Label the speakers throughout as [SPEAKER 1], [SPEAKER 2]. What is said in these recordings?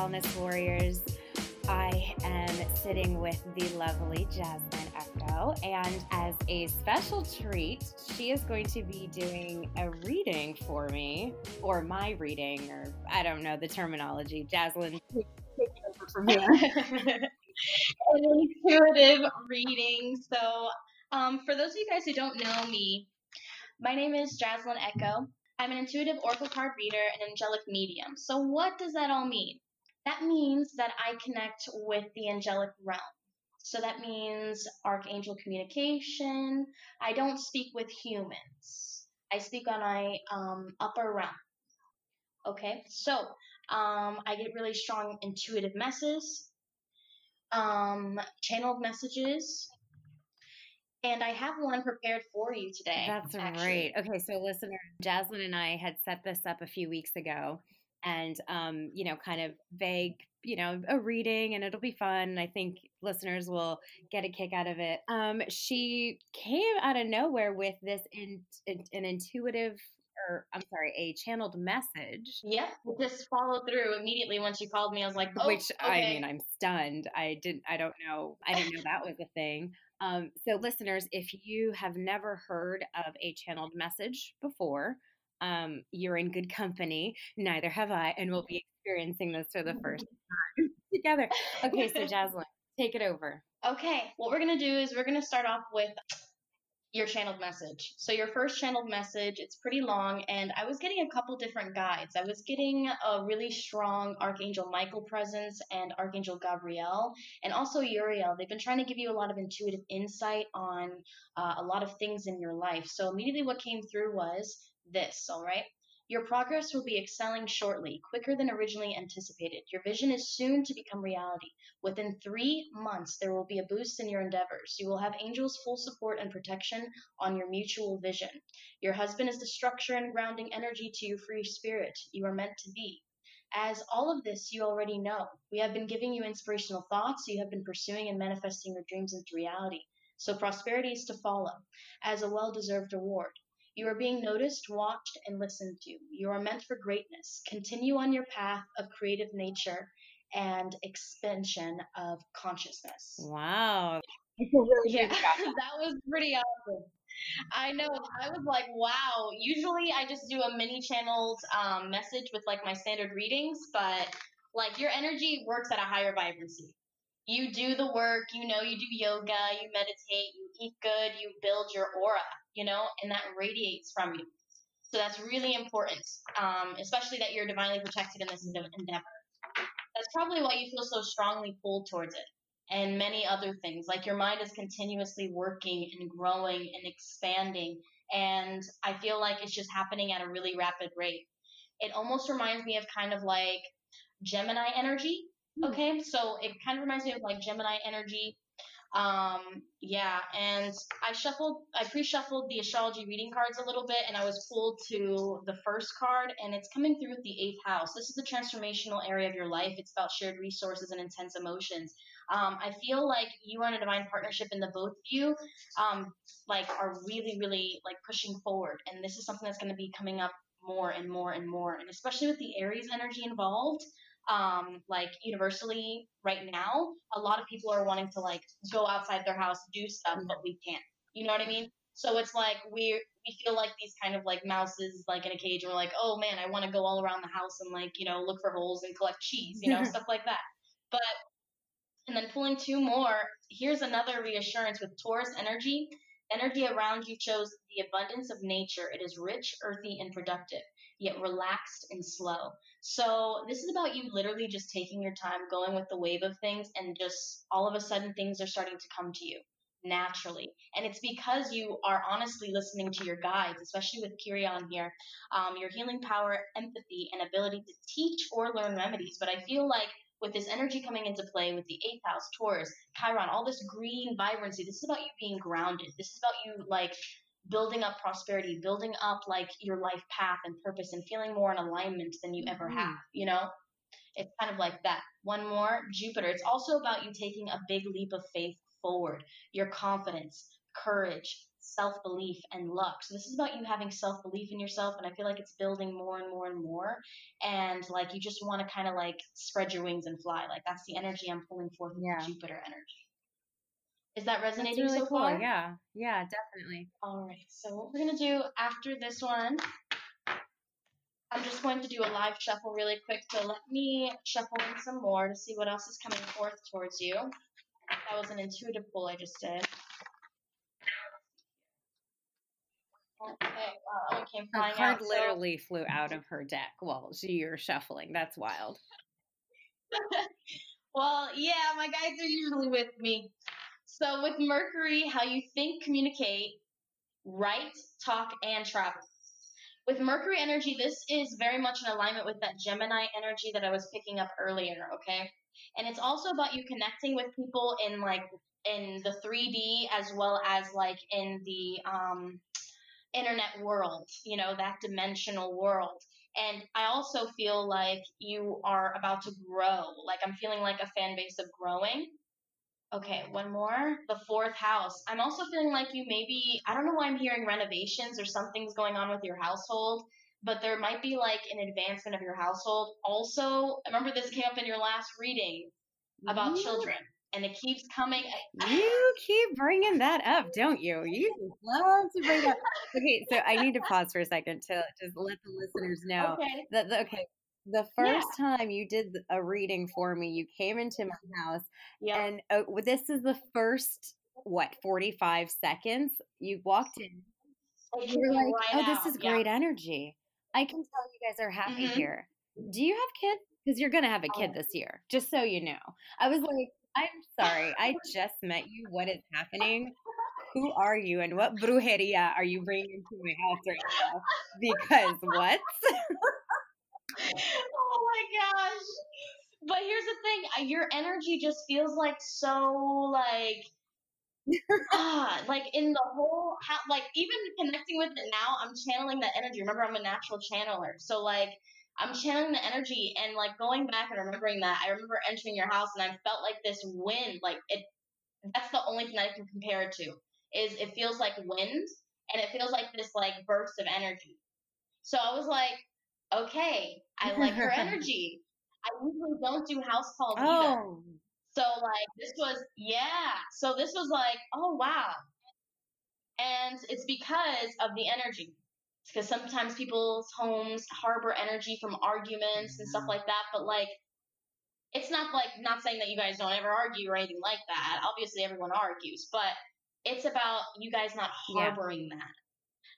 [SPEAKER 1] Wellness Warriors. I am sitting with the lovely Jazlyn Echo, and as a special treat, she is going to be doing a reading for me, or my reading, or I don't know the terminology. Jazlyn, take over from here.
[SPEAKER 2] An intuitive reading. So, um, for those of you guys who don't know me, my name is Jazlyn Echo. I'm an intuitive oracle card reader and angelic medium. So, what does that all mean? That means that I connect with the angelic realm. So, that means archangel communication. I don't speak with humans, I speak on my um, upper realm. Okay, so um, I get really strong intuitive messages, um, channeled messages, and I have one prepared for you today.
[SPEAKER 1] That's actually. great. Okay, so listener, Jazlyn and I had set this up a few weeks ago and um, you know, kind of vague, you know, a reading and it'll be fun. I think listeners will get a kick out of it. Um, she came out of nowhere with this in, in, an intuitive or I'm sorry, a channeled message.
[SPEAKER 2] Yeah, just followed through immediately when she called me. I was like, oh,
[SPEAKER 1] which okay. I mean, I'm stunned. I didn't, I don't know, I didn't know that was a thing. Um, so, listeners, if you have never heard of a channeled message before, um, you're in good company. Neither have I, and we'll be experiencing this for the first time together. Okay, so Jazlyn, take it over.
[SPEAKER 2] Okay, what we're gonna do is we're gonna start off with your channeled message. So your first channeled message, it's pretty long, and I was getting a couple different guides. I was getting a really strong Archangel Michael presence and Archangel Gabriel, and also Uriel. They've been trying to give you a lot of intuitive insight on uh, a lot of things in your life. So immediately what came through was this, all right? Your progress will be excelling shortly, quicker than originally anticipated. Your vision is soon to become reality. Within three months, there will be a boost in your endeavors. You will have angels' full support and protection on your mutual vision. Your husband is the structure and grounding energy to your free spirit. You are meant to be. As all of this you already know, we have been giving you inspirational thoughts. You have been pursuing and manifesting your dreams into reality. So prosperity is to follow as a well deserved reward. You are being noticed, watched, and listened to. You are meant for greatness. Continue on your path of creative nature and expansion of consciousness.
[SPEAKER 1] Wow.
[SPEAKER 2] yeah, that was pretty awesome. I know. I was like, wow. Usually I just do a mini channeled um, message with like my standard readings, but like your energy works at a higher vibrancy. You do the work, you know, you do yoga, you meditate, you eat good, you build your aura, you know, and that radiates from you. So that's really important, um, especially that you're divinely protected in this endeavor. That's probably why you feel so strongly pulled towards it. And many other things, like your mind is continuously working and growing and expanding. And I feel like it's just happening at a really rapid rate. It almost reminds me of kind of like Gemini energy. Hmm. Okay, so it kind of reminds me of like Gemini energy um, yeah, and I shuffled, I pre-shuffled the astrology reading cards a little bit, and I was pulled to the first card, and it's coming through with the eighth house. This is the transformational area of your life. It's about shared resources and intense emotions. Um, I feel like you are in a divine partnership, and the both of you, um, like, are really, really like pushing forward, and this is something that's going to be coming up more and more and more, and especially with the Aries energy involved um, like universally right now, a lot of people are wanting to like go outside their house, do stuff, but we can't. You know what I mean? So it's like we we feel like these kind of like mouses like in a cage. And we're like, oh man, I want to go all around the house and like you know look for holes and collect cheese, you know, stuff like that. But and then pulling two more. Here's another reassurance with Taurus energy. Energy around you shows the abundance of nature. It is rich, earthy, and productive, yet relaxed and slow. So this is about you literally just taking your time, going with the wave of things, and just all of a sudden things are starting to come to you naturally. And it's because you are honestly listening to your guides, especially with Chiron here, um, your healing power, empathy, and ability to teach or learn remedies. But I feel like with this energy coming into play with the eighth house, Taurus, Chiron, all this green vibrancy, this is about you being grounded. This is about you like building up prosperity, building up like your life path and purpose and feeling more in alignment than you ever mm-hmm. have, you know? It's kind of like that. One more, Jupiter. It's also about you taking a big leap of faith forward, your confidence, courage, self belief, and luck. So this is about you having self belief in yourself, and I feel like it's building more and more and more. And like you just want to kind of like spread your wings and fly. Like that's the energy I'm pulling forth with yeah. Jupiter energy. Is that resonating
[SPEAKER 1] really
[SPEAKER 2] so
[SPEAKER 1] cool.
[SPEAKER 2] far?
[SPEAKER 1] Yeah, yeah, definitely.
[SPEAKER 2] All right. So what we're gonna do after this one, I'm just going to do a live shuffle really quick. So let me shuffle in some more to see what else is coming forth towards you. That was an intuitive pull I just did. Okay, wow, came flying
[SPEAKER 1] her card
[SPEAKER 2] out,
[SPEAKER 1] literally so... flew out of her deck while you're shuffling. That's wild.
[SPEAKER 2] well, yeah, my guides are usually with me. So with Mercury, how you think, communicate, write, talk, and travel. With Mercury energy, this is very much in alignment with that Gemini energy that I was picking up earlier, okay? And it's also about you connecting with people in like in the 3D as well as like in the um internet world, you know, that dimensional world. And I also feel like you are about to grow. Like I'm feeling like a fan base of growing. Okay, one more. The fourth house. I'm also feeling like you maybe, I don't know why I'm hearing renovations or something's going on with your household, but there might be like an advancement of your household. Also, remember this came up in your last reading about mm-hmm. children and it keeps coming.
[SPEAKER 1] you keep bringing that up, don't you? You love to bring up. Okay, so I need to pause for a second to just let the listeners know okay. that okay. The first yeah. time you did a reading for me, you came into my house, yep. and uh, this is the first what forty five seconds you walked in. You were like, right "Oh, this is great yeah. energy." I can tell you guys are happy mm-hmm. here. Do you have kids? Because you're gonna have a kid oh. this year, just so you know. I was like, I'm sorry. I just met you. What is happening? Who are you and what brujeria are you bringing into my house right now? Because what?
[SPEAKER 2] oh my gosh. But here's the thing your energy just feels like so like ah, like in the whole like even connecting with it now i'm channeling that energy remember i'm a natural channeler so like I'm channeling the energy and like going back and remembering that. I remember entering your house and I felt like this wind, like it. That's the only thing I can compare it to. Is it feels like wind and it feels like this like burst of energy. So I was like, okay, I like her energy. I usually don't do house calls oh. either. So like this was yeah. So this was like, oh wow. And it's because of the energy because sometimes people's homes harbor energy from arguments and stuff like that but like it's not like not saying that you guys don't ever argue or anything like that obviously everyone argues but it's about you guys not harboring yeah. that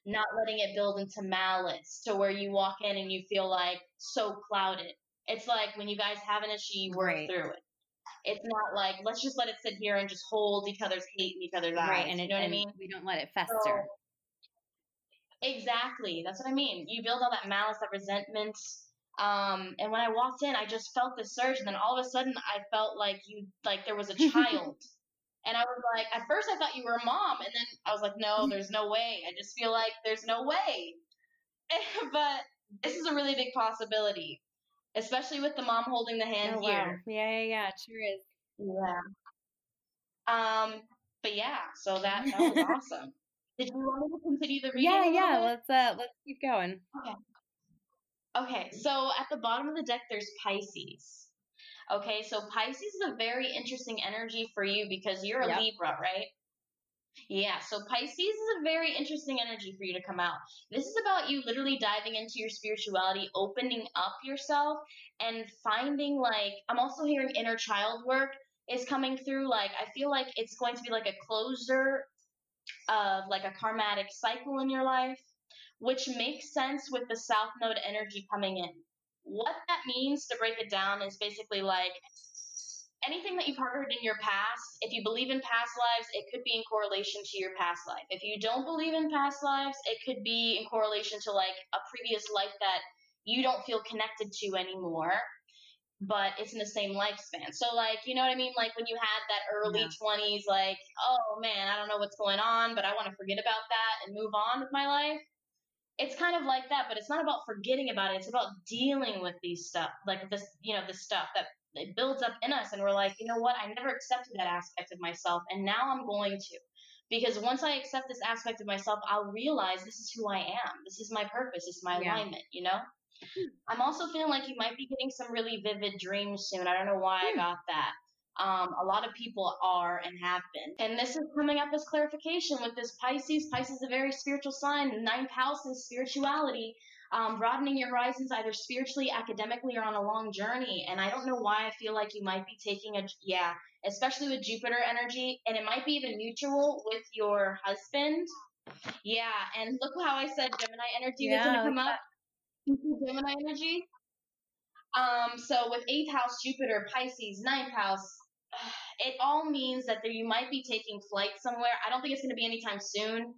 [SPEAKER 2] not letting it build into malice to where you walk in and you feel like so clouded it's like when you guys have an issue you work right. through it it's not like let's just let it sit here and just hold each other's hate in each other's eyes. Right,
[SPEAKER 1] and
[SPEAKER 2] you know
[SPEAKER 1] what
[SPEAKER 2] I mean.
[SPEAKER 1] We don't let it fester. So,
[SPEAKER 2] Exactly. That's what I mean. You build all that malice, that resentment. Um, and when I walked in, I just felt the surge, and then all of a sudden, I felt like you, like there was a child. And I was like, at first, I thought you were a mom, and then I was like, no, there's no way. I just feel like there's no way. but this is a really big possibility, especially with the mom holding the hand
[SPEAKER 1] oh,
[SPEAKER 2] here.
[SPEAKER 1] Wow. Yeah, yeah, yeah. It sure is.
[SPEAKER 2] Yeah. Um, but yeah, so that that was awesome. Did you want me to continue the reading?
[SPEAKER 1] Yeah, yeah. Let's uh let's keep going.
[SPEAKER 2] Okay. Okay, so at the bottom of the deck there's Pisces. Okay, so Pisces is a very interesting energy for you because you're a yep. Libra, right? Yeah, so Pisces is a very interesting energy for you to come out. This is about you literally diving into your spirituality, opening up yourself, and finding like, I'm also hearing inner child work is coming through. Like, I feel like it's going to be like a closer of like a karmatic cycle in your life, which makes sense with the South Node energy coming in. What that means to break it down is basically like anything that you've heard in your past, if you believe in past lives, it could be in correlation to your past life. If you don't believe in past lives, it could be in correlation to like a previous life that you don't feel connected to anymore but it's in the same lifespan. So like, you know what I mean? Like when you had that early twenties, like, oh man, I don't know what's going on, but I want to forget about that and move on with my life. It's kind of like that, but it's not about forgetting about it. It's about dealing with these stuff, like this, you know, this stuff that it builds up in us, and we're like, you know what? I never accepted that aspect of myself, and now I'm going to, Because once I accept this aspect of myself, I'll realize this is who I am. This is my purpose. This is my yeah. alignment, you know? I'm also feeling like you might be getting some really vivid dreams soon. I don't know why I hmm. got that. Um, a lot of people are and have been. And this is coming up as clarification with this Pisces. Pisces is a very spiritual sign. The ninth house is spirituality. Um, broadening your horizons either spiritually, academically, or on a long journey. And I don't know why I feel like you might be taking a, yeah, especially with Jupiter energy, and it might be even mutual with your husband. Yeah, and look how I said Gemini energy yeah, was going to come up. Gemini energy. Um, so with eighth house Jupiter, Pisces, ninth house, it all means that there, you might be taking flight somewhere. I don't think it's going to be anytime soon,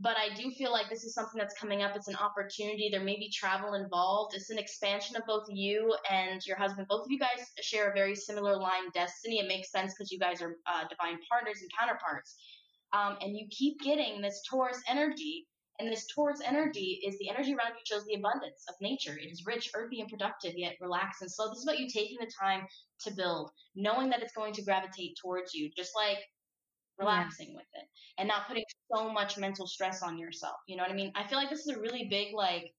[SPEAKER 2] but I do feel like this is something that's coming up. It's an opportunity. There may be travel involved. It's an expansion of both you and your husband. Both of you guys share a very similar line destiny. It makes sense because you guys are uh, divine partners and counterparts. Um, and you keep getting this Taurus energy and this Taurus energy is the energy around you shows the abundance of nature. It is rich, earthy, and productive, yet relaxed and slow. This is about you taking the time to build, knowing that it's going to gravitate towards you, just like relaxing yeah. with it and not putting so much mental stress on yourself. You know what I mean? I feel like this is a really big, like,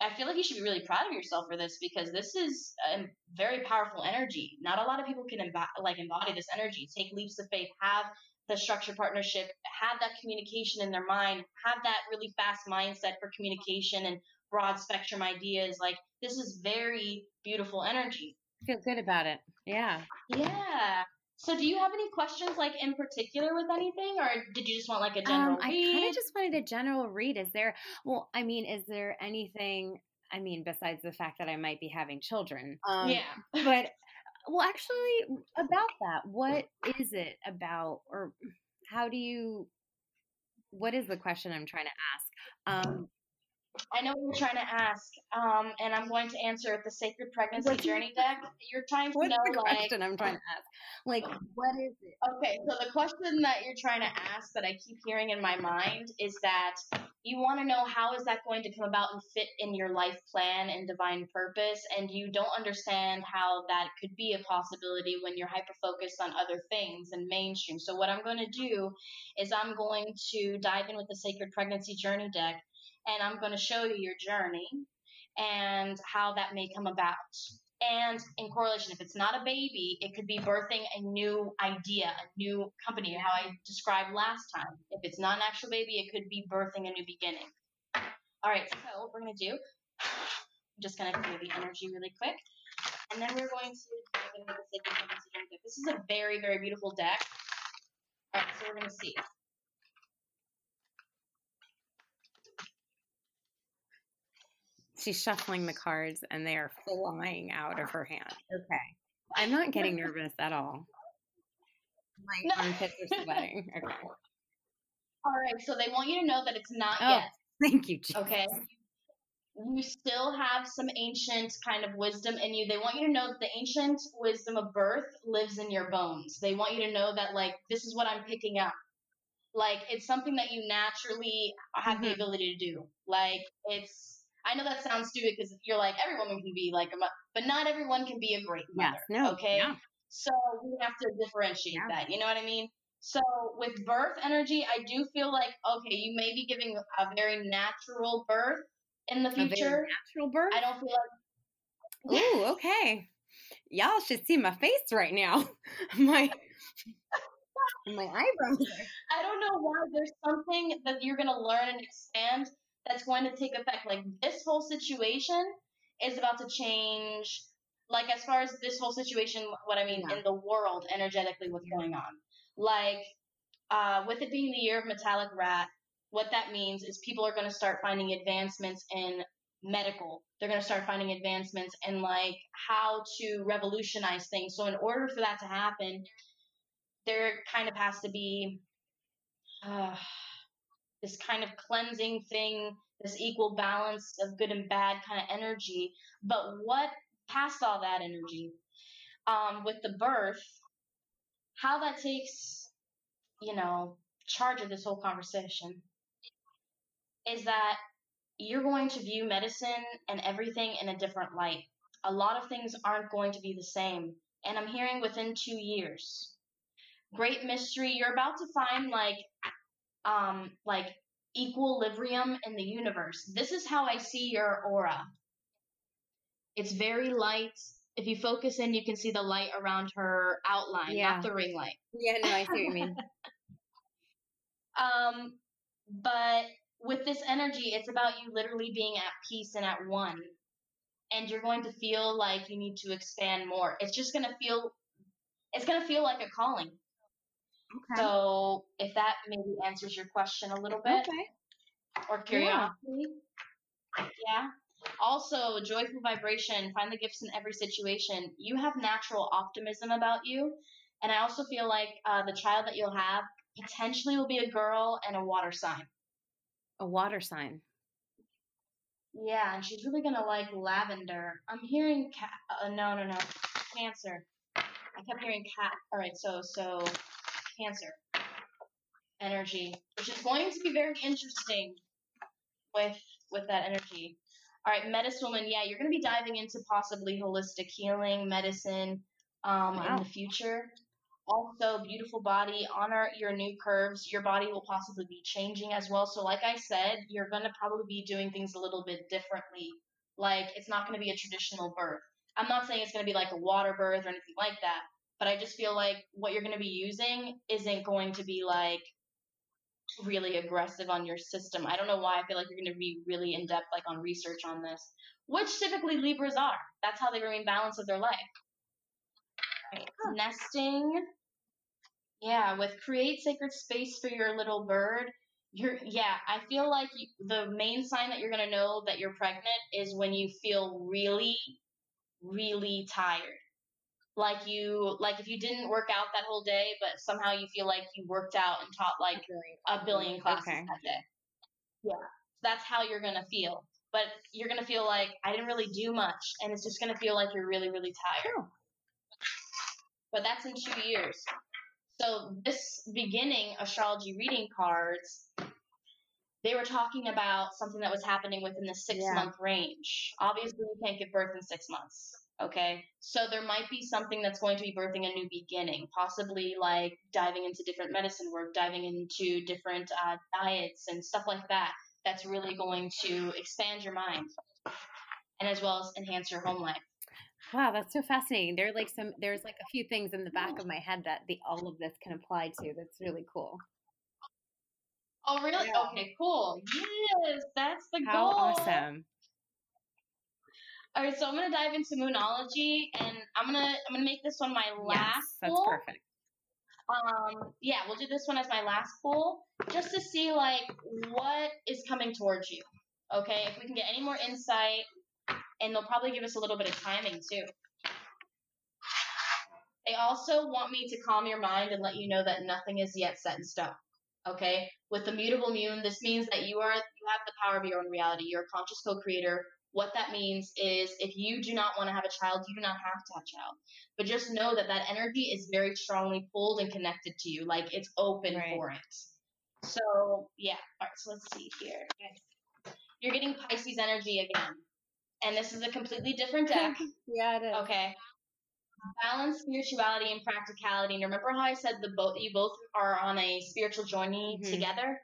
[SPEAKER 2] I feel like you should be really proud of yourself for this because this is a very powerful energy. Not a lot of people can like embody this energy. Take leaps of faith, have the structured partnership, have that communication in their mind, have that really fast mindset for communication and broad spectrum ideas. Like this is very beautiful energy.
[SPEAKER 1] Feel good about it. Yeah.
[SPEAKER 2] Yeah. So do you have any questions like in particular with anything or did you just want like a general um,
[SPEAKER 1] read? I kind of just wanted a general read. Is there well, I mean, is there anything I mean, besides the fact that I might be having children.
[SPEAKER 2] Um, yeah.
[SPEAKER 1] but well, actually, about that, what is it about, or how do you? What is the question I'm trying to ask? Um,
[SPEAKER 2] I know what you're trying to ask, um, and I'm going to answer it. The Sacred Pregnancy Journey deck. You're trying to
[SPEAKER 1] What's
[SPEAKER 2] know,
[SPEAKER 1] the
[SPEAKER 2] like,
[SPEAKER 1] question I'm trying to ask? Like, what is it?
[SPEAKER 2] Okay, so the question that you're trying to ask that I keep hearing in my mind is that you want to know how is that going to come about and fit in your life plan and divine purpose, and you don't understand how that could be a possibility when you're hyper focused on other things and mainstream. So what I'm going to do is I'm going to dive in with the Sacred Pregnancy Journey deck and I'm going to show you your journey and how that may come about. And in correlation, if it's not a baby, it could be birthing a new idea, a new company, how I described last time. If it's not an actual baby, it could be birthing a new beginning. All right, so what we're going to do, I'm just going to clear the energy really quick. And then we're going to dive into the. This is a very, very beautiful deck. All right, so we're going to see.
[SPEAKER 1] She's shuffling the cards and they are flying out of her hand. Okay. I'm not getting nervous at all. My no. armpits are sweating. Okay.
[SPEAKER 2] All right. So they want you to know that it's not
[SPEAKER 1] oh,
[SPEAKER 2] yet.
[SPEAKER 1] Thank you. Jesus.
[SPEAKER 2] Okay. You still have some ancient kind of wisdom in you. They want you to know that the ancient wisdom of birth lives in your bones. They want you to know that, like, this is what I'm picking up. Like, it's something that you naturally have mm-hmm. the ability to do. Like, it's I know that sounds stupid because you're like every woman can be like a mother, but not everyone can be a great mother. Yes, no, okay. Yeah. So we have to differentiate yeah. that. You know what I mean? So with birth energy, I do feel like okay, you may be giving a very natural birth in the future.
[SPEAKER 1] natural birth.
[SPEAKER 2] I don't feel like.
[SPEAKER 1] Ooh, okay. Y'all should see my face right now. my my eyebrows.
[SPEAKER 2] I don't know why. There's something that you're gonna learn and expand that's going to take effect. Like this whole situation is about to change. Like as far as this whole situation, what I mean yeah. in the world energetically, what's going on. Like uh, with it being the year of metallic rat, what that means is people are going to start finding advancements in medical. They're going to start finding advancements in like how to revolutionize things. So in order for that to happen, there kind of has to be. Uh, this kind of cleansing thing, this equal balance of good and bad kind of energy. But what past all that energy um, with the birth, how that takes, you know, charge of this whole conversation is that you're going to view medicine and everything in a different light. A lot of things aren't going to be the same. And I'm hearing within two years. Great mystery. You're about to find like um, like equilibrium in the universe. This is how I see your aura. It's very light. If you focus in, you can see the light around her outline,
[SPEAKER 1] Yeah.
[SPEAKER 2] not the ring light.
[SPEAKER 1] Yeah, no, I see what you mean.
[SPEAKER 2] Um, but with this energy, it's about you literally being at peace and at one. And you're going to feel like you need to expand more. It's just going to feel, it's going to feel like a calling.
[SPEAKER 1] Okay.
[SPEAKER 2] So if that maybe answers your question a little bit
[SPEAKER 1] okay.
[SPEAKER 2] or curiosity. Yeah. Also, joyful vibration, find the gifts in every situation. You have natural optimism about you. And I also feel like uh, the child that you'll have potentially will be a girl and a water sign.
[SPEAKER 1] A water sign.
[SPEAKER 2] Yeah, and she's really gonna like lavender. I'm hearing cat. Uh, no, no, no, cancer. I kept hearing cat. All right, so so cancer energy, which is going to be very interesting with with that energy. All right, medicine woman. Yeah, you're gonna be diving into possibly holistic healing, medicine, um, in the future. Also, beautiful body. Honor your new curves. Your body will possibly be changing as well. So, like I said, you're gonna probably be doing things a little bit differently. Like it's not gonna be a traditional birth. I'm not saying it's gonna be like a water birth or anything like that, but I just feel like what you're gonna be using isn't going to be like really aggressive on your system. I don't know why I feel like you're going to be really in depth, like on research on this, which typically Libras are. That's how they remain balanced with their life. Right. Nesting. Yeah, with create sacred space for your little bird. You're, yeah, I feel like you, the main sign that you're going to know that you're pregnant is when you feel really, really tired. Like you, like if you didn't work out that whole day, but somehow you feel like you worked out and taught like a billion classes
[SPEAKER 1] Okay.
[SPEAKER 2] that day. Yeah, that's how you're gonna feel. But you're gonna feel like I didn't really do much, and it's just gonna feel like you're really, really tired.
[SPEAKER 1] True.
[SPEAKER 2] But that's in two years. So this beginning astrology reading cards, they were talking about something that was happening within the six
[SPEAKER 1] Yeah.
[SPEAKER 2] month range. Obviously, you can't give birth in six months. Okay, so there might be something that's going to be birthing a new beginning, possibly like diving into different medicine work, diving into different uh, diets and stuff like that. That's really going to expand your mind, and as well as enhance your home life.
[SPEAKER 1] Wow, that's so fascinating. There are like some there's like a few things in the back of my head that the all of this can apply to. That's really cool.
[SPEAKER 2] Oh, really?
[SPEAKER 1] Yeah.
[SPEAKER 2] Okay, cool. Yes, that's the
[SPEAKER 1] How
[SPEAKER 2] goal.
[SPEAKER 1] awesome.
[SPEAKER 2] All right, so I'm gonna dive into moonology, and I'm gonna I'm gonna make this one my last
[SPEAKER 1] yes, that's
[SPEAKER 2] pool.
[SPEAKER 1] perfect.
[SPEAKER 2] Um, yeah, we'll do this one as my last pool, just to see like what is coming towards you. Okay, if we can get any more insight, and they'll probably give us a little bit of timing too. They also want me to calm your mind and let you know that nothing is yet set in stone. Okay, with the mutable moon, this means that you are you have the power of your own reality. You're a conscious co-creator. What that means is, if you do not want to have a child, you do not have to have a child. But just know that that energy is very strongly pulled and connected to you. Like it's open
[SPEAKER 1] Right.
[SPEAKER 2] for it. So yeah. All right. So let's see here. You're getting Pisces energy again, and this is a completely different deck.
[SPEAKER 1] yeah, it is.
[SPEAKER 2] Okay. Balance spirituality and practicality. And remember how I said the both you both are on a spiritual journey
[SPEAKER 1] Mhm.
[SPEAKER 2] together?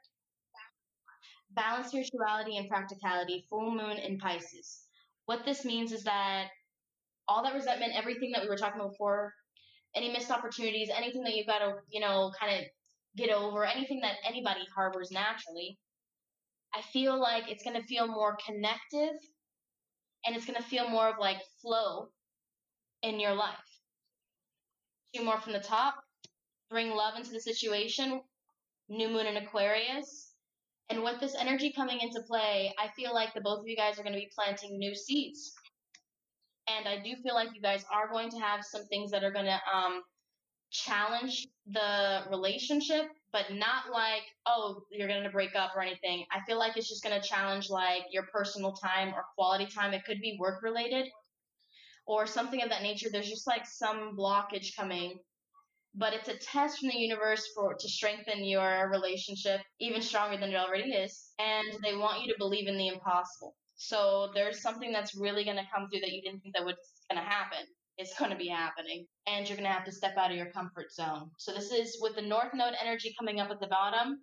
[SPEAKER 2] Balance spirituality and practicality, full moon in Pisces. What this means is that all that resentment, everything that we were talking about before, any missed opportunities, anything that you've got to, you know, kind of get over, anything that anybody harbors naturally, I feel like it's going to feel more connective and it's going to feel more of like flow in your life. Two more from the top. Bring love into the situation. New moon in Aquarius. And with this energy coming into play, I feel like the both of you guys are going to be planting new seeds. And I do feel like you guys are going to have some things that are going to um, challenge the relationship, but not like, oh, you're going to break up or anything. I feel like it's just going to challenge like your personal time or quality time. It could be work related or something of that nature. There's just like some blockage coming, but it's a test from the universe for to strengthen your relationship even stronger than it already is. And they want you to believe in the impossible. So there's something that's really going to come through that you didn't think that was going to happen. It's going to be happening, and you're going to have to step out of your comfort zone. So this is with the North Node energy coming up at the bottom.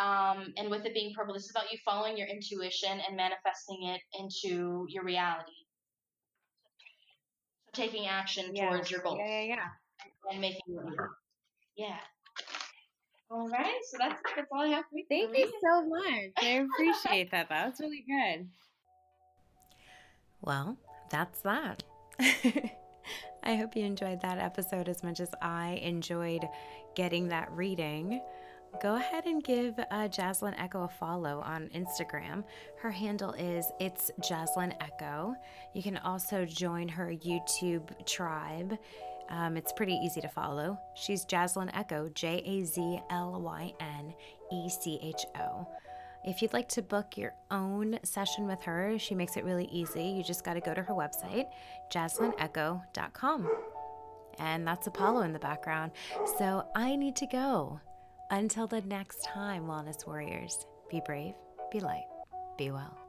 [SPEAKER 2] Um, and with it being purple, this is about you following your intuition and manifesting it into your reality. So taking action
[SPEAKER 1] Yeah.
[SPEAKER 2] towards your goals
[SPEAKER 1] Yeah, yeah, yeah.
[SPEAKER 2] And making it. Yeah. All right. So that's that's all I have for you.
[SPEAKER 1] Thank you so much. I appreciate that. That was really good. Well, that's that. I hope you enjoyed that episode as much as I enjoyed getting that reading. Go ahead and give uh, Jazlyn Echo a follow on Instagram. Her handle is it's Jazlyn Echo. You can also join her YouTube tribe. Um, it's pretty easy to follow. She's Jazlyn Echo, J A Z L Y N E C H O. If you'd like to book your own session with her, she makes it really easy. You just got to go to her website, jazlynecho.com. And that's Apollo in the background. So I need to go. Until the next time, Wellness Warriors, be brave, be light, be well.